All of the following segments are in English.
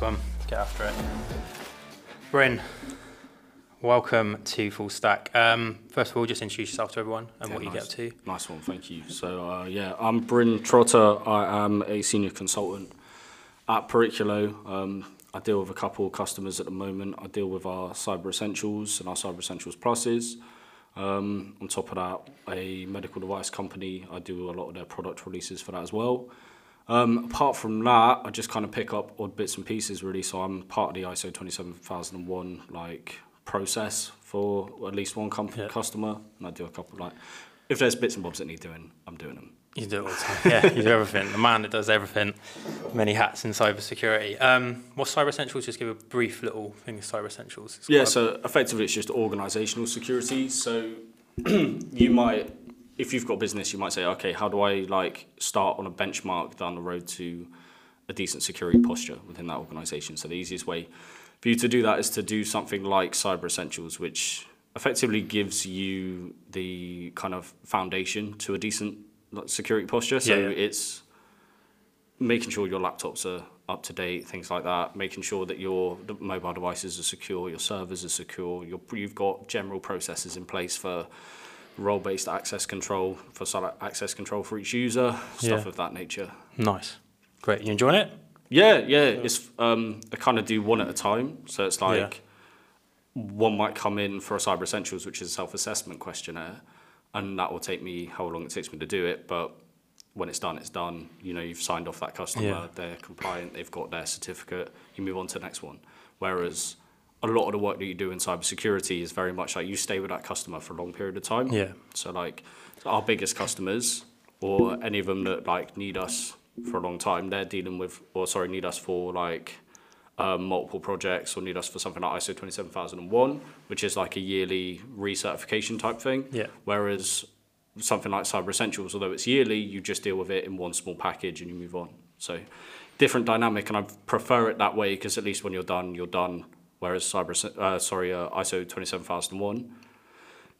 Nice one. Get after it. Bryn, welcome to Full Stack. Um, first of all, just introduce yourself to everyone and Yeah, what you nice. get up to. Nice one, thank you. So, uh, yeah, I'm Bryn Trotter. I am a senior consultant at Periculo. Um, I deal with a couple of customers at the moment. I deal with our Cyber Essentials and our Cyber Essentials Pluses. Um, on top of that, a medical device company. I do a lot of their product releases for that as well. Um, apart from that, I just kind of pick up odd bits and pieces really. So I'm part of the ISO 27001 like process for at least one Yeah. customer, and I do a couple like if there's bits and bobs that need doing, I'm doing them. You do it all the time. Yeah, you do everything. The man that does everything. Many hats in cybersecurity. Um, what's Cyber Essentials? Just give a brief little thing of Cyber Essentials. It's Yeah, so effectively it's just organizational security. So you might, if you've got a business, you might say, okay, how do I like start on a benchmark down the road to a decent security posture within that organization? So the easiest way for you to do that is to do something like Cyber Essentials, which effectively gives you the kind of foundation to a decent security posture. So Yeah, yeah. it's making sure your laptops are up to date, things like that, making sure that your mobile devices are secure, your servers are secure, your, you've got general processes in place for role-based access control, for site access control for each user, stuff Yeah. of that nature. nice. Great. You enjoying it? Yeah, yeah, it's um, I kind of do one at a time. So it's like Yeah. one might come in for a Cyber Essentials, which is a self-assessment questionnaire, and that will take me how long it takes me to do it. But when it's done, it's done. You know, you've signed off that customer, Yeah. they're compliant, they've got their certificate. You move on to the next one. Whereas a lot of the work that you do in cybersecurity is very much like you stay with that customer for a long period of time. Yeah. So like our biggest customers or any of them that like need us for a long time, they're dealing with or sorry, need us for like um, multiple projects or need us for something like ISO 27001, which is like a yearly recertification type thing. Yeah. Whereas something like Cyber Essentials, although it's yearly, you just deal with it in one small package and you move on. So different dynamic, and I prefer it that way because at least when you're done, you're done. Whereas Cyber, uh, sorry, uh, ISO 27001,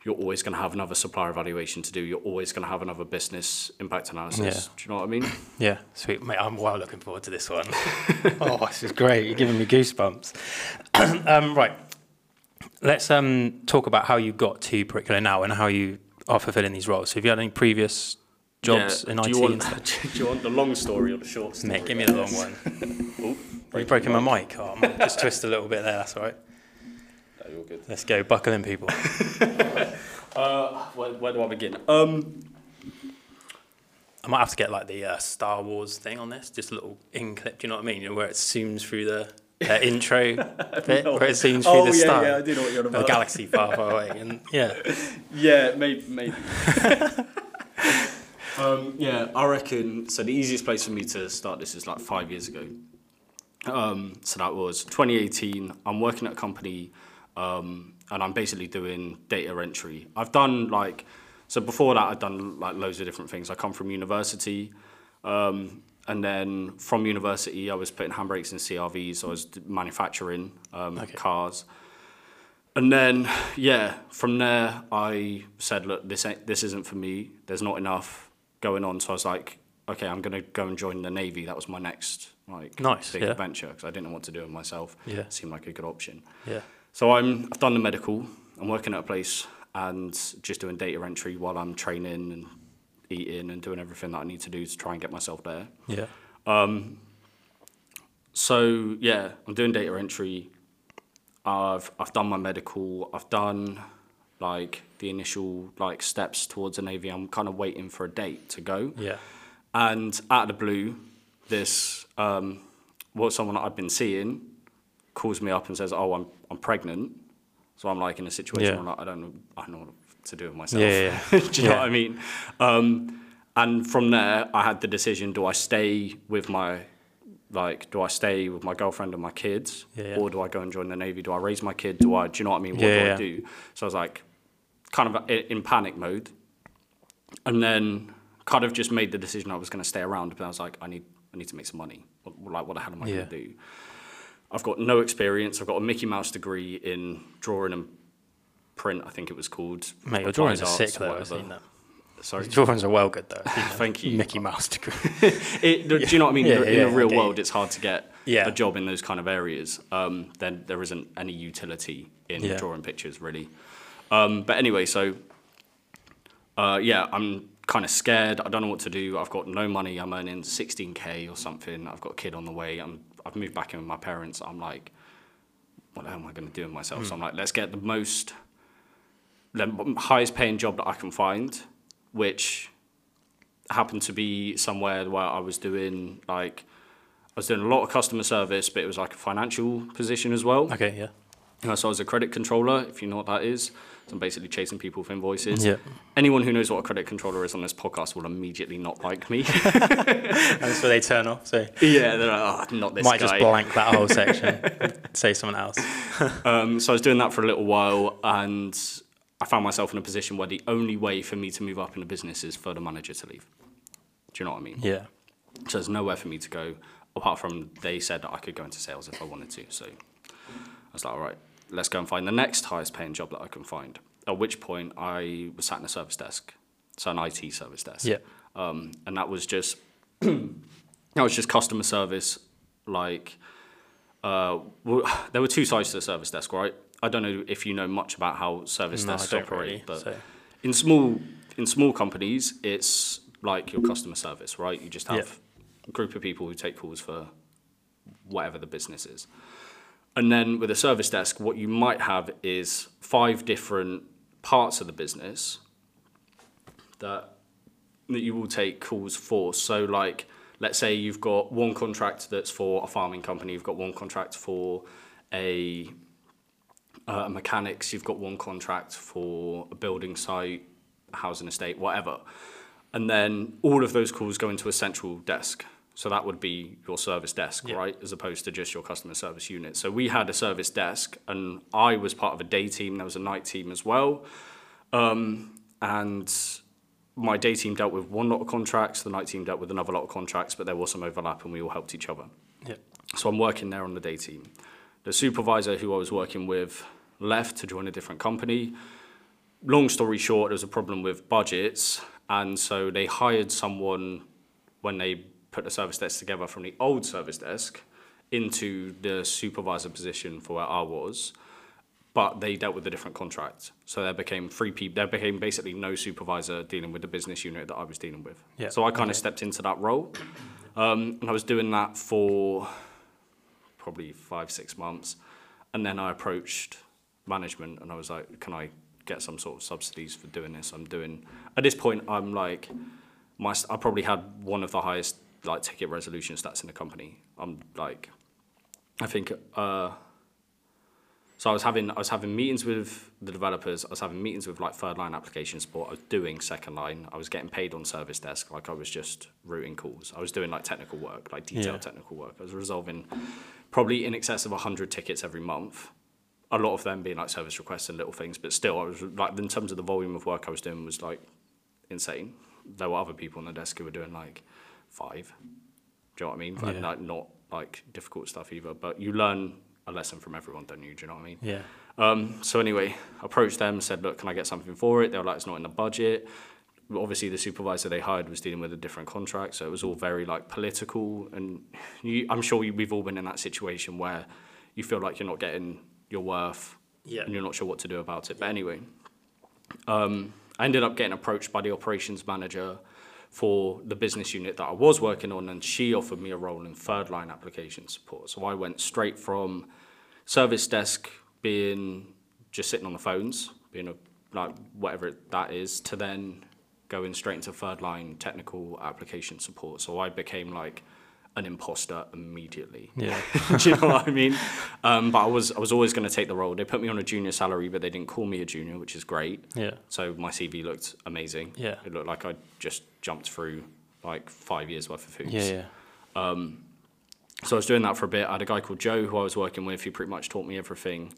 you're always going to have another supplier evaluation to do. You're always going to have another business impact analysis. Yeah. Do you know what I mean? Yeah, sweet, mate. I'm well looking forward to this one. oh, this is great. You're giving me goosebumps. um, right, let's um, talk about how you got to Periculo now and how you are fulfilling these roles. So, have you had any previous jobs Yeah. in do IT? You want, do you want the long story or the short story? Mate, give me the long one. Are you breaking my mic? Oh, I might just twist a little bit there. That's all right. No, you're good. Let's go. Buckle in, people. Uh, where, where do I begin? Um, I might have to get like the uh, Star Wars thing on this, just a little in clip. Do you know what I mean? You know, where it zooms through the uh, intro bit, where it zooms through oh the yeah, star. yeah, I do know what you're about. galaxy far, far away, and yeah, Yeah, maybe, maybe. um, yeah, I reckon. So the easiest place for me to start this is like five years ago. Um, so that was 2018. I'm working at a company, um, and I'm basically doing data entry. I've done like, so before that, I'd done like loads of different things. I come from university. Um, and then from university, I was putting handbrakes in CRVs. I was manufacturing um, Okay. cars. And then, yeah, from there, I said, look, this ain't, this isn't for me. There's not enough going on. So I was like, okay, I'm gonna go and join the navy. That was my next like Nice, big yeah. adventure because I didn't know what to do with myself. Yeah. It seemed like a good option. yeah, So I'm I've done the medical. I'm working at a place and just doing data entry while I'm training and eating and doing everything that I need to do to try and get myself there. yeah, Um, So yeah, I'm doing data entry. I've I've done my medical. I've done like the initial like steps towards the navy. I'm kind of waiting for a date to go. yeah, And out of the blue, this um, what someone I've been seeing calls me up and says, "Oh, I'm I'm pregnant." So I'm like in a situation Yeah. where like, I don't know I don't know what to do with myself. Yeah, yeah, do you know what I mean? Um, and from there, I had the decision: do I stay with my like, do I stay with my girlfriend and my kids, or do I go and join the navy? Do I raise my kid? Do I? Do you know what I mean? What do. I do? So I was like, kind of in panic mode, and then kind of just made the decision I was going to stay around. But I was like, I need, I need to make some money. Like, what the hell am I Yeah. going to do? I've got no experience. I've got a Mickey Mouse degree in drawing and print. I think it was called. mate, your drawings are sick though. I've seen that. Sorry. Your drawings are well good though. Thank you. Mickey Mouse degree. It, do you know what I mean? Yeah, in the- yeah, real world, it's hard to get Yeah. a job in those kind of areas, um, then there isn't any utility in drawing pictures really. Um, but anyway, so uh, yeah, I'm kind of scared. I don't know what to do. I've got no money. I'm earning 16k or something. I've got a kid on the way. I'm, I've moved back in with my parents. I'm like, what am I going to do with myself? So I'm like, let's get the most, the highest paying job that I can find, which happened to be somewhere where I was doing like, I was doing a lot of customer service, but it was like a financial position as well. Okay, yeah. So I was a credit controller, if you know what that is. I'm basically chasing people with invoices. Yeah. Anyone who knows what a credit controller is on this podcast will immediately not like me. And so they turn off. So yeah, they're like, oh, not this might guy. just blank that whole section. Say someone else. Um, so I was doing that for a little while, and I found myself in a position where the only way for me to move up in the business is for the manager to leave. Do you know what I mean? Yeah. So there's nowhere for me to go apart from they said that I could go into sales if I wanted to. So I was like, all right, let's go and find the next highest paying job that I can find. At which point I was sat in a service desk, so an IT service desk. Yeah. Um, and that was just that was just customer service. Like uh, well, there were two sides to the service desk, right? I don't know if you know much about how service No, desks operate, really, but so- in small in small companies, it's like your customer service, right? You just have Yeah. a group of people who take calls for whatever the business is. And then with a service desk, what you might have is five different parts of the business that that you will take calls for. So like let's say you've got one contract that's for a farming company, you've got one contract for a uh, mechanics, you've got one contract for a building site, housing estate, whatever. And then all of those calls go into a central desk. So that would be your service desk, Yeah. right? As opposed to just your customer service unit. So we had a service desk and I was part of a day team, there was a night team as well. Um, and my day team dealt with one lot of contracts, the night team dealt with another lot of contracts, but there was some overlap and we all helped each other. Yeah. So I'm working there on the day team. The supervisor who I was working with left to join a different company. Long story short, there was a problem with budgets, and so they hired someone when they put the service desk together from the old service desk into the supervisor position for where I was. But they dealt with a different contract, so there became three people. There became basically no supervisor dealing with the business unit that I was dealing with. Yeah, So I kind of stepped into that role, um, and I was doing that for probably five, six months. And then I approached management and I was like, can I get some sort of subsidies for doing this? I'm doing, at this point, I'm like, my, I probably had one of the highest like ticket resolution stats in the company. I'm like, I think, uh, so I was having I was having meetings with the developers. I was having meetings with like third line application support. I was doing second line. I was getting paid on service desk. Like I was just routing calls. I was doing like technical work, like detailed Yeah. technical work. I was resolving probably in excess of hundred tickets every month. A lot of them being like service requests and little things, but still, I was like in terms of the volume of work I was doing was like insane. There were other people on the desk who were doing like five. Do you know what I mean? And Yeah. like not like difficult stuff either. But you learn a lesson from everyone, don't you? Do you know what I mean? Yeah. Um, so anyway, I approached them, said, look, can I get something for it? They were like, it's not in the budget. Obviously, the supervisor they hired was dealing with a different contract, so it was all very like political. And you, I'm sure you, we've all been in that situation where you feel like you're not getting your worth, Yeah. and you're not sure what to do about it. But anyway, um, I ended up getting approached by the operations manager for the business unit that I was working on, and she offered me a role in third line application support. So I went straight from service desk being just sitting on the phones, being a like whatever that is, to then going straight into third line technical application support. So I became like an imposter immediately. Yeah. Do you know what I mean? Um, but I was I was always going to take the role. They put me on a junior salary, but they didn't call me a junior, which is great. Yeah. So my CV looked amazing. Yeah. It looked like I just jumped through like five years worth of hoops. Yeah. Yeah. So I was doing that for a bit. I had a guy called Joe who I was working with who pretty much taught me everything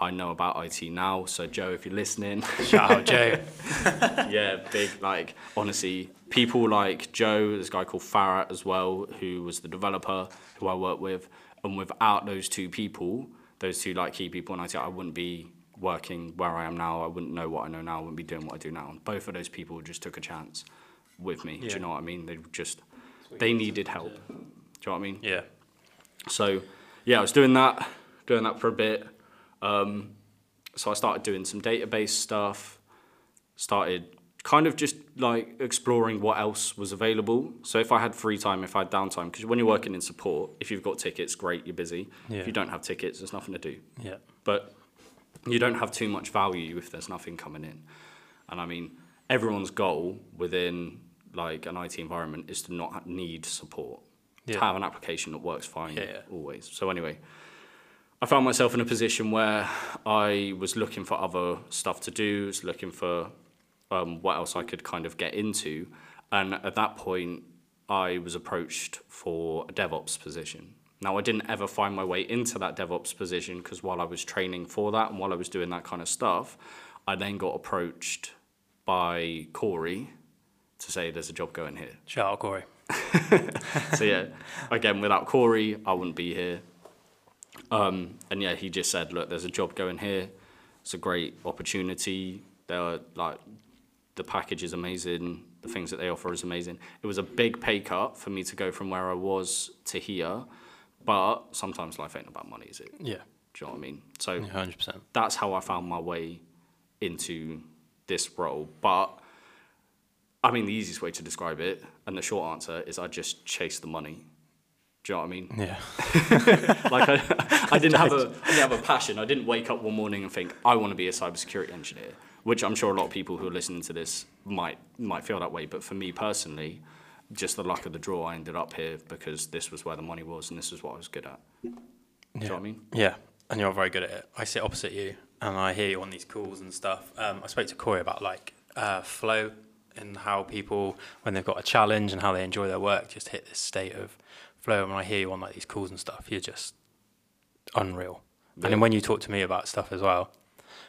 I know about IT now. So Joe, if you're listening, Shout out Joe. yeah, big like honestly, people like Joe, this guy called Farah as well, who was the developer who I worked with, and without those two people, those two like key people in IT, I wouldn't be working where I am now. I wouldn't know what I know now. I wouldn't be doing what I do now. And both of those people just took a chance with me. Do you know what I mean? They just they needed help. Do you know what I mean? Yeah. So yeah, I was doing that, doing that for a bit. Um, so I started doing some database stuff. Started kind of just like exploring what else was available. So if I had free time, if I had downtime, because when you're working in support, if you've got tickets, great, you're busy. Yeah. If you don't have tickets, there's nothing to do. Yeah. But you don't have too much value if there's nothing coming in. And I mean, everyone's goal within like an IT environment is to not need support. Yeah. To have an application that works fine Yeah, yeah. always. So anyway, I found myself in a position where I was looking for other stuff to do, was looking for um, what else I could kind of get into. And at that point, I was approached for a DevOps position. Now, I didn't ever find my way into that DevOps position because while I was training for that and while I was doing that kind of stuff, I then got approached by Corey to say there's a job going here. Shout out Corey. so yeah, again, without Corey, I wouldn't be here. Um, and yeah, he just said, look, there's a job going here. It's a great opportunity. They're like, the package is amazing. The things that they offer is amazing. It was a big pay cut for me to go from where I was to here, but sometimes life ain't about money, is it? Yeah. Do you know what I mean? So Yeah, hundred percent. that's how I found my way into this role. But I mean, the easiest way to describe it, and the short answer is I just chased the money. Do you know what I mean? Yeah. Like I, I didn't have a, I didn't have a passion. I didn't wake up one morning and think I want to be a cybersecurity engineer, which I'm sure a lot of people who are listening to this might might feel that way. But for me personally, just the luck of the draw, I ended up here because this was where the money was and this is what I was good at. Do you know what I mean? Yeah, and you're very good at it. I sit opposite you, and I hear you on these calls and stuff. Um, I spoke to Corey about like uh, flow and how people, when they've got a challenge and how they enjoy their work, just hit this state of flow. And when I hear you on like these calls and stuff, you're just unreal. And then when you talk to me about stuff as well,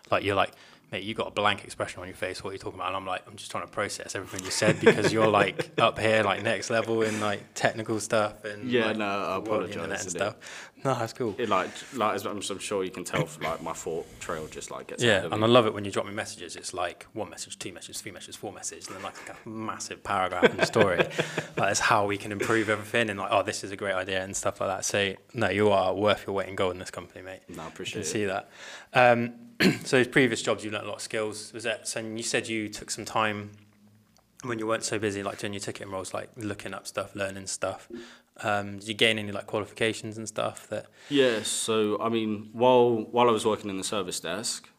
like you're like, mate, you got a blank expression on your face. What are you talking about? And I'm like, I'm just trying to process everything you said because you're like up here, like next level in like technical stuff and Yeah, like, no, I the world of the apologise, and stuff. No, that's cool. It like like as I'm, I'm sure you can tell, like my thought trail just like gets Yeah, and I love it when you drop me messages. It's like one message, two messages, three messages, four messages, and then like a massive paragraph in the story. like that's how we can improve everything, and like, oh, this is a great idea and stuff like that. So no, you are worth your weight in gold in this company, mate. No, I appreciate can it. see that. Um, so his previous jobs, you learned a lot of skills. Was that? So you said you took some time when you weren't so busy, like doing your ticket roles, like looking up stuff, learning stuff. Um, did you gain any like qualifications and stuff that? Yeah, so I mean, while while I was working in the service desk,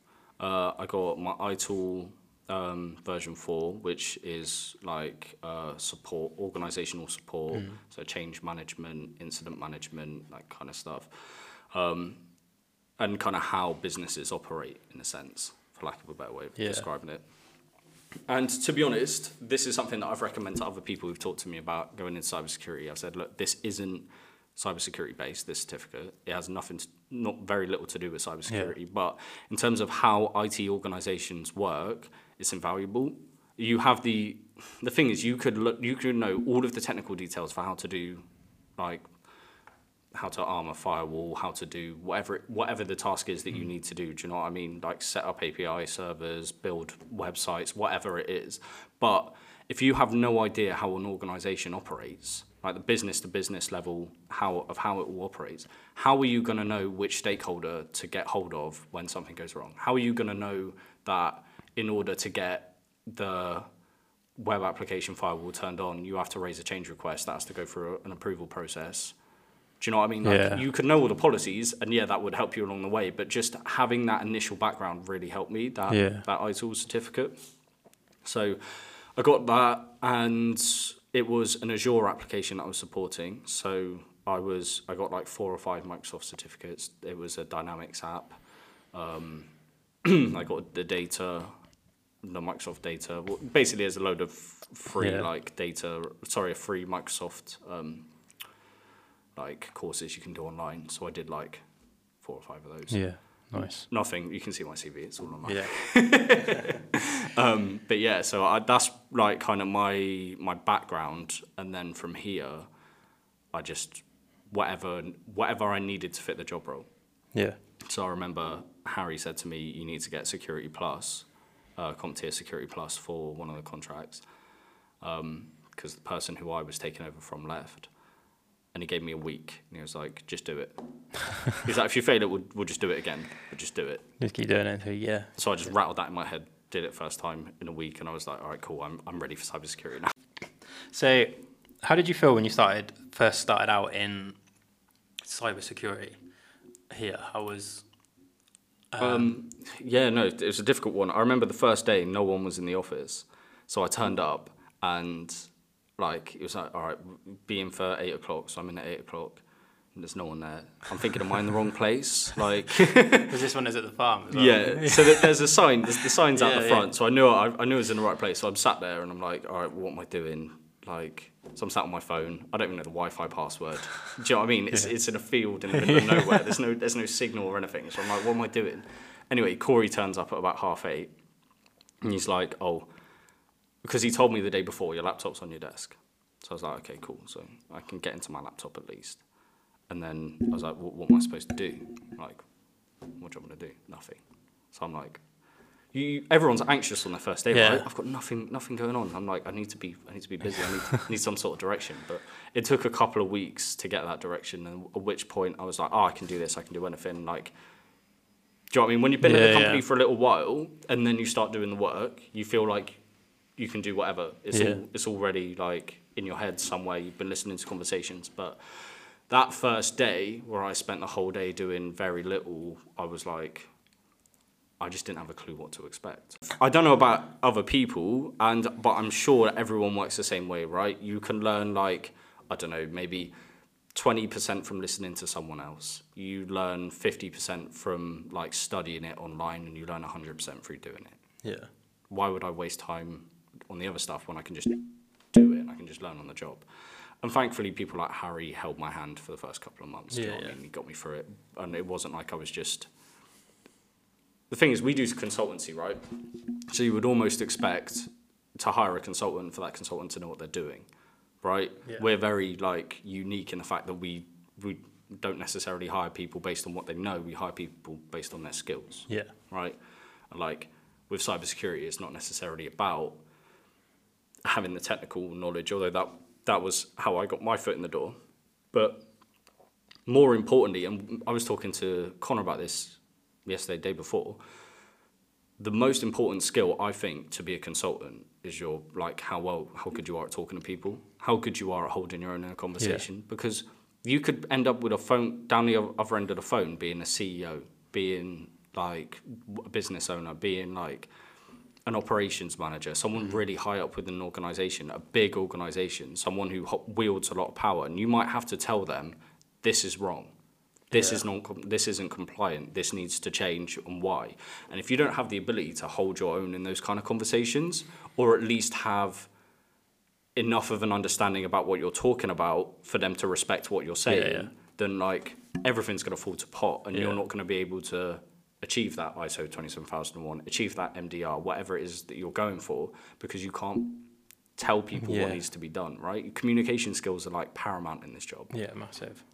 uh, I got my ITIL um, version four, which is like uh, support, organizational support, so change management, incident management, that kind of stuff, um, and kind of how businesses operate in a sense, for lack of a better way of Yeah. describing it. And to be honest, this is something that I've recommended to other people who've talked to me about going into cybersecurity. I've said, look, this isn't cybersecurity based, this certificate. It has nothing, to, not very little to do with cybersecurity. But in terms of how IT organizations work, it's invaluable. You have the, the thing is, you could look, you could know all of the technical details for how to do, like, how to arm a firewall, how to do whatever it, whatever the task is that you hmm. need to do. Do you know what I mean? Like set up API servers, build websites, whatever it is. But if you have no idea how an organization operates, like the business to business level how of how it all operates, how are you going to know which stakeholder to get hold of when something goes wrong? How are you going to know that in order to get the web application firewall turned on, you have to raise a change request that has to go through an approval process? Do you know what I mean? Like, Yeah. You could know all the policies, and yeah, that would help you along the way. But just having that initial background really helped me. That Yeah. that ITIL certificate. So I got that, and it was an Azure application that I was supporting. So I was I got like four or five Microsoft certificates. It was a Dynamics app. Um, I got the data, the Microsoft data. Well, Basically, there's a load of free Yeah. like data. Sorry, a free Microsoft um, like courses you can do online. So I did like four or five of those. Yeah, nice. Nothing. You can see my CV. It's all online. Yeah, Um, but yeah, so I, that's like kind of my my background, and then from here, I just whatever whatever I needed to fit the job role. yeah, So I remember Harry said to me, "You need to get Security Plus, uh, CompTIA Security Plus for one of the contracts, because the person who I was taking over from left." And he gave me a week, and he was like, "Just do it." He's like, "If you fail it, we'll, we'll just do it again, but just do it." Just keep doing it until yeah. So I just rattled that in my head, did it first time in a week, and I was like, "All right, cool, I'm I'm ready for cybersecurity now." So, how did you feel when you started first started out in cybersecurity here? How was Um, yeah, no, it was a difficult one. I remember the first day, no one was in the office, so I turned up and like it was like, all right, be in for eight o'clock. So I'm in at eight o'clock. And there's no one there. I'm thinking, am I in the wrong place? Like, because this one is at the farm? Well? yeah. So there's a sign. There's the signs out Yeah, the yeah. front. So I knew I, I knew I was in the right place. So I'm sat there and I'm like, all right, what am I doing? Like, so I'm sat on my phone. I don't even know the Wi-Fi password. Do you know what I mean? It's it's in a field in the middle of nowhere. There's no there's no signal or anything. So I'm like, what am I doing? Anyway, Corey turns up at about half eight, and he's like, oh, because he told me the day before your laptop's on your desk. So I was like, okay, cool. So I can get into my laptop at least. And then I was like, what, what am I supposed to do? Like, what do I want to do? Nothing. So I'm like, you, everyone's anxious on their first day, Yeah. right? I've got nothing, nothing going on. I'm like, I need to be, I need to be busy. I need, I need some sort of direction. But it took a couple of weeks to get that direction. And at which point I was like, oh, I can do this. I can do anything. Like, do you know what I mean? When you've been at Yeah, the company yeah. for a little while and then you start doing the work, you feel like you can do whatever. It's Yeah. all, it's already like in your head somewhere. You've been listening to conversations, but that first day where I spent the whole day doing very little, I was like, I just didn't have a clue what to expect. I don't know about other people, and but I'm sure everyone works the same way, right? You can learn like I don't know, maybe twenty percent from listening to someone else. You learn fifty percent from like studying it online, and you learn hundred percent through doing it. Yeah. Why would I waste time on the other stuff when I can just do it and I can just learn on the job? And thankfully, people like Harry held my hand for the first couple of months. you know Yeah, I mean? He got me through it, and it wasn't like I was just. The thing is, we do consultancy, right? So you would almost expect to hire a consultant for that consultant to know what they're doing, right? Yeah. We're very like unique in the fact that we we don't necessarily hire people based on what they know. We hire people based on their skills Yeah. right? And like with cybersecurity, it's not necessarily about having the technical knowledge, although that that was how I got my foot in the door. But more importantly, and I was talking to Connor about this yesterday, day before. The most important skill I think to be a consultant is your like how well how good you are at talking to people, how good you are at holding your own in a conversation. Because you could end up with a phone down the other end of the phone, being a CEO, being like a business owner, being like an operations manager, someone mm-hmm. really high up within an organization, a big organization, someone who wields a lot of power, and you might have to tell them, this is wrong. This Yeah. is not. This isn't compliant. This needs to change, and why? And if you don't have the ability to hold your own in those kind of conversations, or at least have enough of an understanding about what you're talking about for them to respect what you're saying, yeah. then like everything's going to fall to pot, and Yeah. you're not going to be able to achieve that ISO 27001, achieve that MDR, whatever it is that you're going for, because you can't tell people Yeah. what needs to be done, right? Communication skills are like paramount in this job. Yeah. Massive.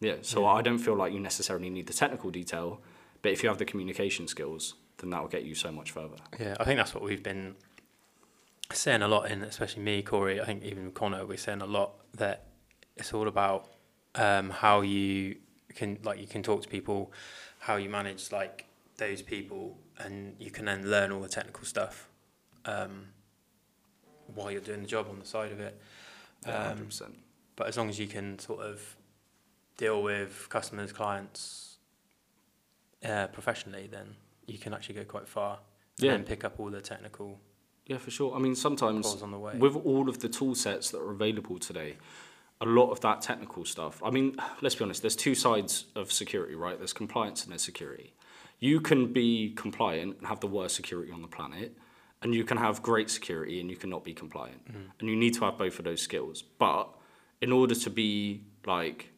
Yeah, so I don't feel like you necessarily need the technical detail, but if you have the communication skills, then that will get you so much further. Yeah, I think that's what we've been saying a lot in, especially me, Corey. I think even Connor, we're saying a lot that it's all about um, how you can like you can talk to people, how you manage like those people, and you can then learn all the technical stuff um, while you're doing the job on the side of it. Yeah, Um, 100%. but as long as you can sort of deal with customers, clients uh, professionally, then you can actually go quite far. And Yeah. then pick up all the technical Yeah, for sure. I mean, sometimes on the way. with all of the tool sets that are available today, a lot of that technical stuff. I mean, let's be honest, there's two sides of security, right? There's compliance and there's security. You can be compliant and have the worst security on the planet, and you can have great security and you cannot be compliant. Mm-hmm. And you need to have both of those skills. But in order to be like,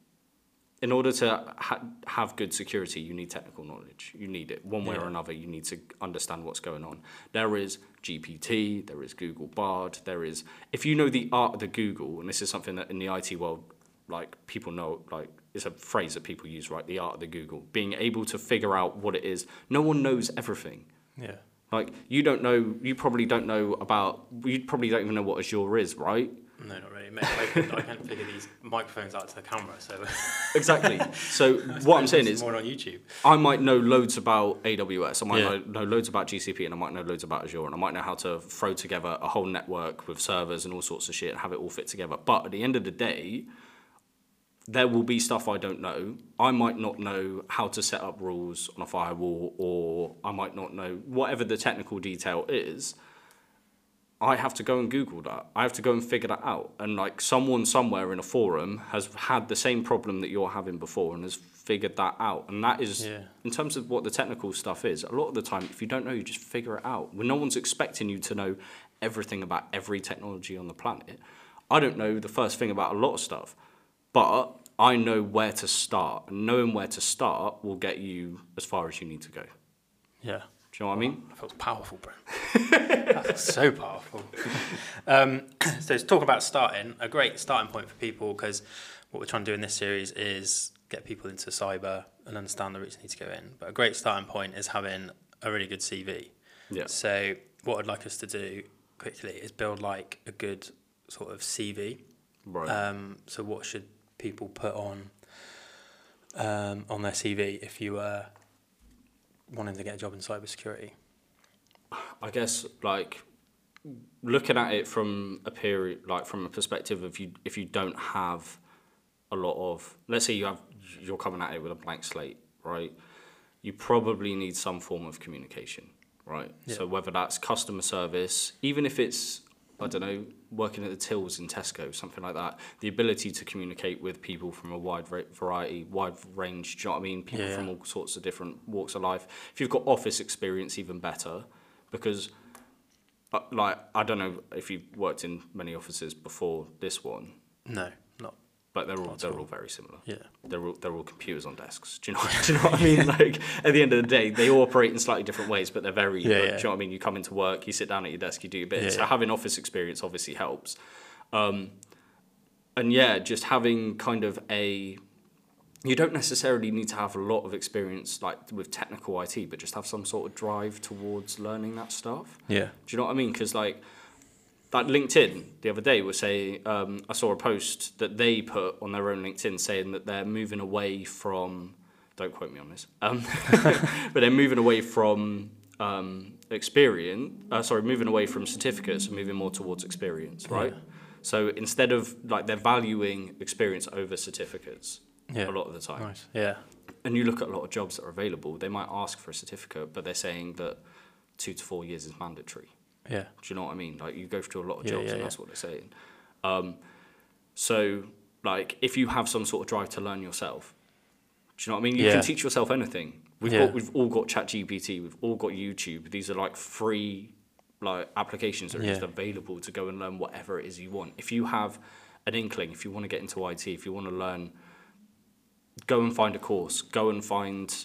in order to ha- have good security, you need technical knowledge. You need it one way or another. You need to understand what's going on. There is GPT, there is Google Bard, there is. If you know the art of the Google, and this is something that in the IT world, like people know, like it's a phrase that people use, right? The art of the Google, being able to figure out what it is. No one knows everything. yeah. Like you don't know, you probably don't know about. You probably don't even know what Azure is, right? No, not really. Mate, I, can, I can't figure these microphones out to the camera, so. Exactly. So what I'm saying is, more on YouTube. I might know loads about AWS. I might Yeah. know, know loads about GCP, and I might know loads about Azure, and I might know how to throw together a whole network with servers and all sorts of shit and have it all fit together. But at the end of the day, there will be stuff I don't know. I might not know how to set up rules on a firewall, or I might not know whatever the technical detail is. I have to go and Google that. I have to go and figure that out. And like someone somewhere in a forum has had the same problem that you're having before and has figured that out. And that is, Yeah. in terms of what the technical stuff is, a lot of the time, if you don't know, you just figure it out. When no one's expecting you to know everything about every technology on the planet, I don't know the first thing about a lot of stuff, but I know where to start. And knowing where to start will get you as far as you need to go. Yeah. Do you know what I mean? That feels powerful, bro. that feels so powerful. Um, so, to talk about starting, a great starting point for people because what we're trying to do in this series is get people into cyber and understand the routes they need to go in. But a great starting point is having a really good CV. Yeah. So, what I'd like us to do quickly is build like a good sort of CV. Right. Um, so, what should people put on um, on their CV if you were wanting to get a job in cybersecurity? I guess like looking at it from a period like from a perspective of you if you don't have a lot of let's say you have you're coming at it with a blank slate, right? You probably need some form of communication, right? Yeah. So whether that's customer service, even if it's I don't know, working at the tills in Tesco, something like that. The ability to communicate with people from a wide variety, wide range. Do you know what I mean? People Yeah, from all sorts of different walks of life. If you've got office experience, even better, because uh, like I don't know if you've worked in many offices before this one, No. But they're all they're all. all very similar. Yeah. They're all they're all computers on desks. Do you know? do you know what I mean? Like at the end of the day, they all operate in slightly different ways, but they're very. Yeah, like, yeah. Do you know what I mean? You come into work, you sit down at your desk, you do your bit. Yeah, so yeah. having office experience obviously helps. Um, and yeah, just having kind of a. You don't necessarily need to have a lot of experience like with technical IT, but just have some sort of drive towards learning that stuff. Yeah. Do you know what I mean? Because like that LinkedIn the other day was saying um, I saw a post that they put on their own LinkedIn saying that they're moving away from. Don't quote me on this. Um, but they're moving away from um, experience. Uh, sorry, moving away from certificates and moving more towards experience. Right. Yeah. So instead of like they're valuing experience over certificates Yeah. a lot of the time Nice. Yeah. and you look at a lot of jobs that are available, they might ask for a certificate, but they're saying that two to four years is mandatory. Yeah. Do you know what I mean? Like you go through a lot of jobs, yeah, and yeah. that's what they're saying. Um, so, like, if you have some sort of drive to learn yourself, do you know what I mean? You can teach yourself anything. We've got, we've all got ChatGPT, we've all got YouTube. These are like free, like applications that are just available to go and learn whatever it is you want. If you have an inkling, if you want to get into IT, if you want to learn, go and find a course. Go and find,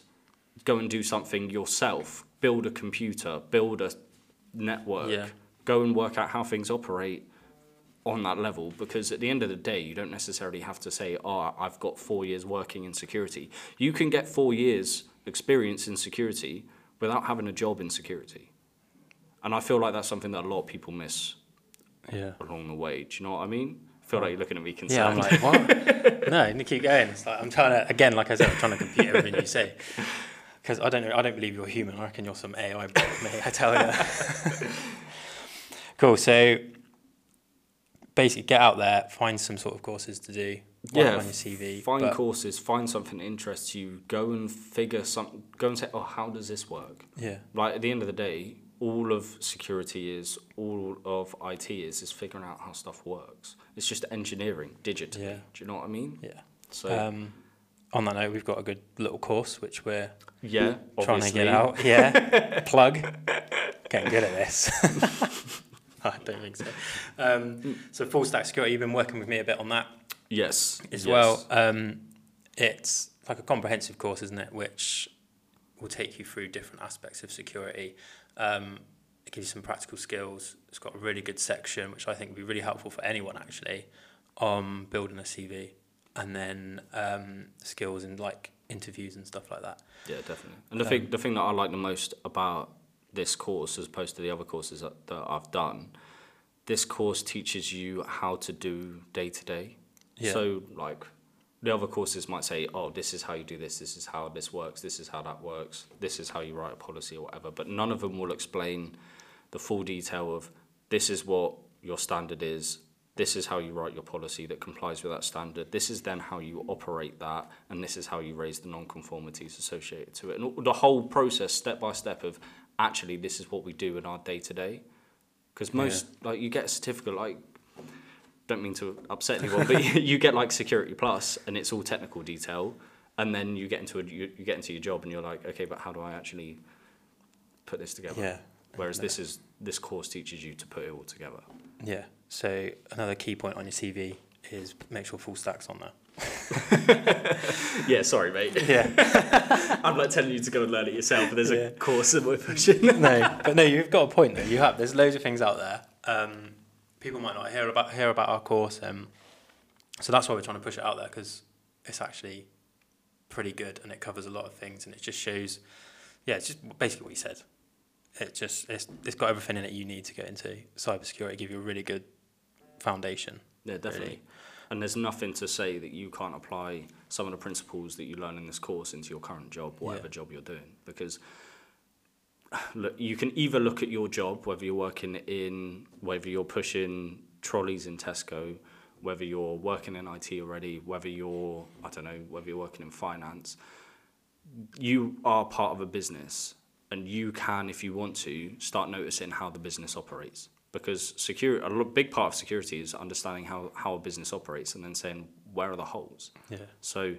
go and do something yourself. Build a computer. Build a network. Yeah. Go and work out how things operate on that level because at the end of the day you don't necessarily have to say oh I've got 4 years working in security you can get 4 years experience in security without having a job in security and I feel like that's something that a lot of people miss Yeah. along the way do you know what I mean I feel like you're looking at me concerned. Yeah, I'm like, what? no, you keep going. It's like I'm trying to again, like I said, I'm trying to compete everything you say. Because I don't know, I don't believe you're human. I reckon you're some AI bot, mate. I tell you. cool. So basically, get out there, find some sort of courses to do. yeah on your CV. find courses find something that interests you go and figure some go and say oh how does this work Yeah, like at the end of the day, all of security is, all of IT is, is figuring out how stuff works. It's just engineering digitally. Yeah. Do you know what I mean? yeah. So Um, on that note, we've got a good little course which we're yeah, trying to get out. Yeah, plug. Getting good at this. I don't think so. Um, so full stack security, you've been working with me a bit on that Yes. as yes. well. Um, it's like a comprehensive course, isn't it? Which will take you through different aspects of security. Um, it gives you some practical skills. It's got a really good section, which I think would be really helpful for anyone actually, on building a CV, and then um, skills in like interviews and stuff like that. Yeah, definitely. And the Um, thing, the thing that I like the most about this course, as opposed to the other courses that, that I've done, this course teaches you how to do day to day. So like the other courses might say, oh, this is how you do this, this is how this works, this is how that works, this is how you write a policy or whatever. But none of them will explain the full detail of this is what your standard is, this is how you write your policy that complies with that standard, this is then how you operate that, and this is how you raise the non-conformities associated to it. And the whole process, step by step, of actually this is what we do in our day to day. Because most, like, you get a certificate, like, don't mean to upset anyone, but you get like Security Plus, and it's all technical detail, and then you get into a, you, you get into your job, and you're like, okay, but how do I actually put this together? Yeah. Whereas this is this course teaches you to put it all together. Yeah. So another key point on your CV is make sure full stacks on there. Yeah, sorry, mate. Yeah. I'm like telling you to go and learn it yourself, but there's Yeah. a course that we're pushing. no, but no, you've got a point there. You have. There's loads of things out there. Um, people might not hear about hear about our course, um, so that's why we're trying to push it out there because it's actually pretty good and it covers a lot of things and it just shows. Yeah, it's just basically what you said. It just it's it's got everything in it you need to get into cybersecurity. Give you a really good foundation. Yeah, definitely. And there's nothing to say that you can't apply some of the principles that you learn in this course into your current job, whatever Yeah. job you're doing. Because look, you can either look at your job, whether you're working in, whether you're pushing trolleys in Tesco, whether you're working in IT already, whether you're, I don't know, whether you're working in finance, you are part of a business and you can, if you want to, start noticing how the business operates. Because security, a big part of security is understanding how, how a business operates and then saying, where are the holes? Yeah. So,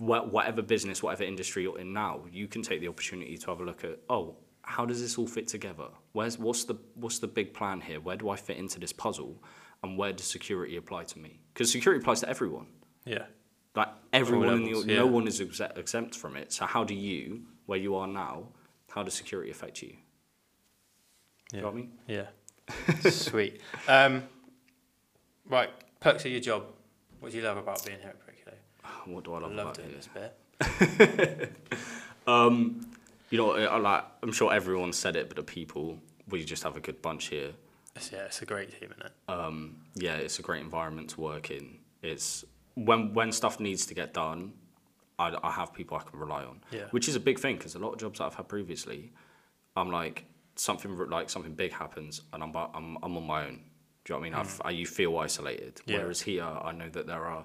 wha- whatever business, whatever industry you're in now, you can take the opportunity to have a look at, oh, how does this all fit together? Where's what's the what's the big plan here? Where do I fit into this puzzle? And where does security apply to me? Because security applies to everyone. Yeah. Like everyone in the, yeah. no one is exe- exempt from it. So how do you, where you are now, how does security affect you? Yeah. You know what I mean? Yeah. Sweet. Um, right. Perks of your job. What do you love about being here at Periculo? What do I I love, love about doing it? this bit. Um, you know, I like. I'm sure everyone said it, but the people, we just have a good bunch here. It's, yeah, it's a great team, isn't it? um, yeah, it's a great environment to work in. It's when when stuff needs to get done, I, I have people I can rely on. Yeah. Which is a big thing because a lot of jobs that I've had previously, I'm like something like something big happens and I'm I'm I'm on my own. Do you know what I mean? I've, mm. I, you feel isolated. Yeah. Whereas here, I know that there are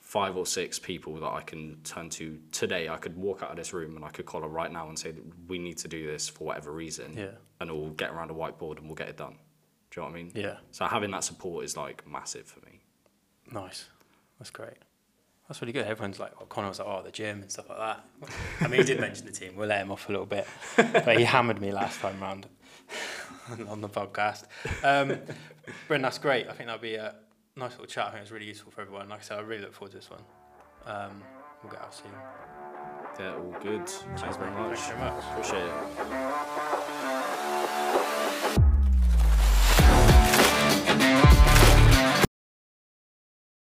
five or six people that I can turn to today. I could walk out of this room and I could call her right now and say we need to do this for whatever reason. Yeah. And we'll get around a whiteboard and we'll get it done. Do you know what I mean? Yeah. So having that support is like massive for me. Nice. That's great. That's really good. Everyone's like, well, Connor was like, oh, the gym and stuff like that. I mean, he did mention the team. We'll let him off a little bit. But he hammered me last time round on the podcast. Um, Bryn, that's great. I think that'll be a nice little chat. I think it's really useful for everyone. Like I said, I really look forward to this one. Um, we'll get out soon. Yeah, all good. Thanks very much. Thanks very much. Appreciate it.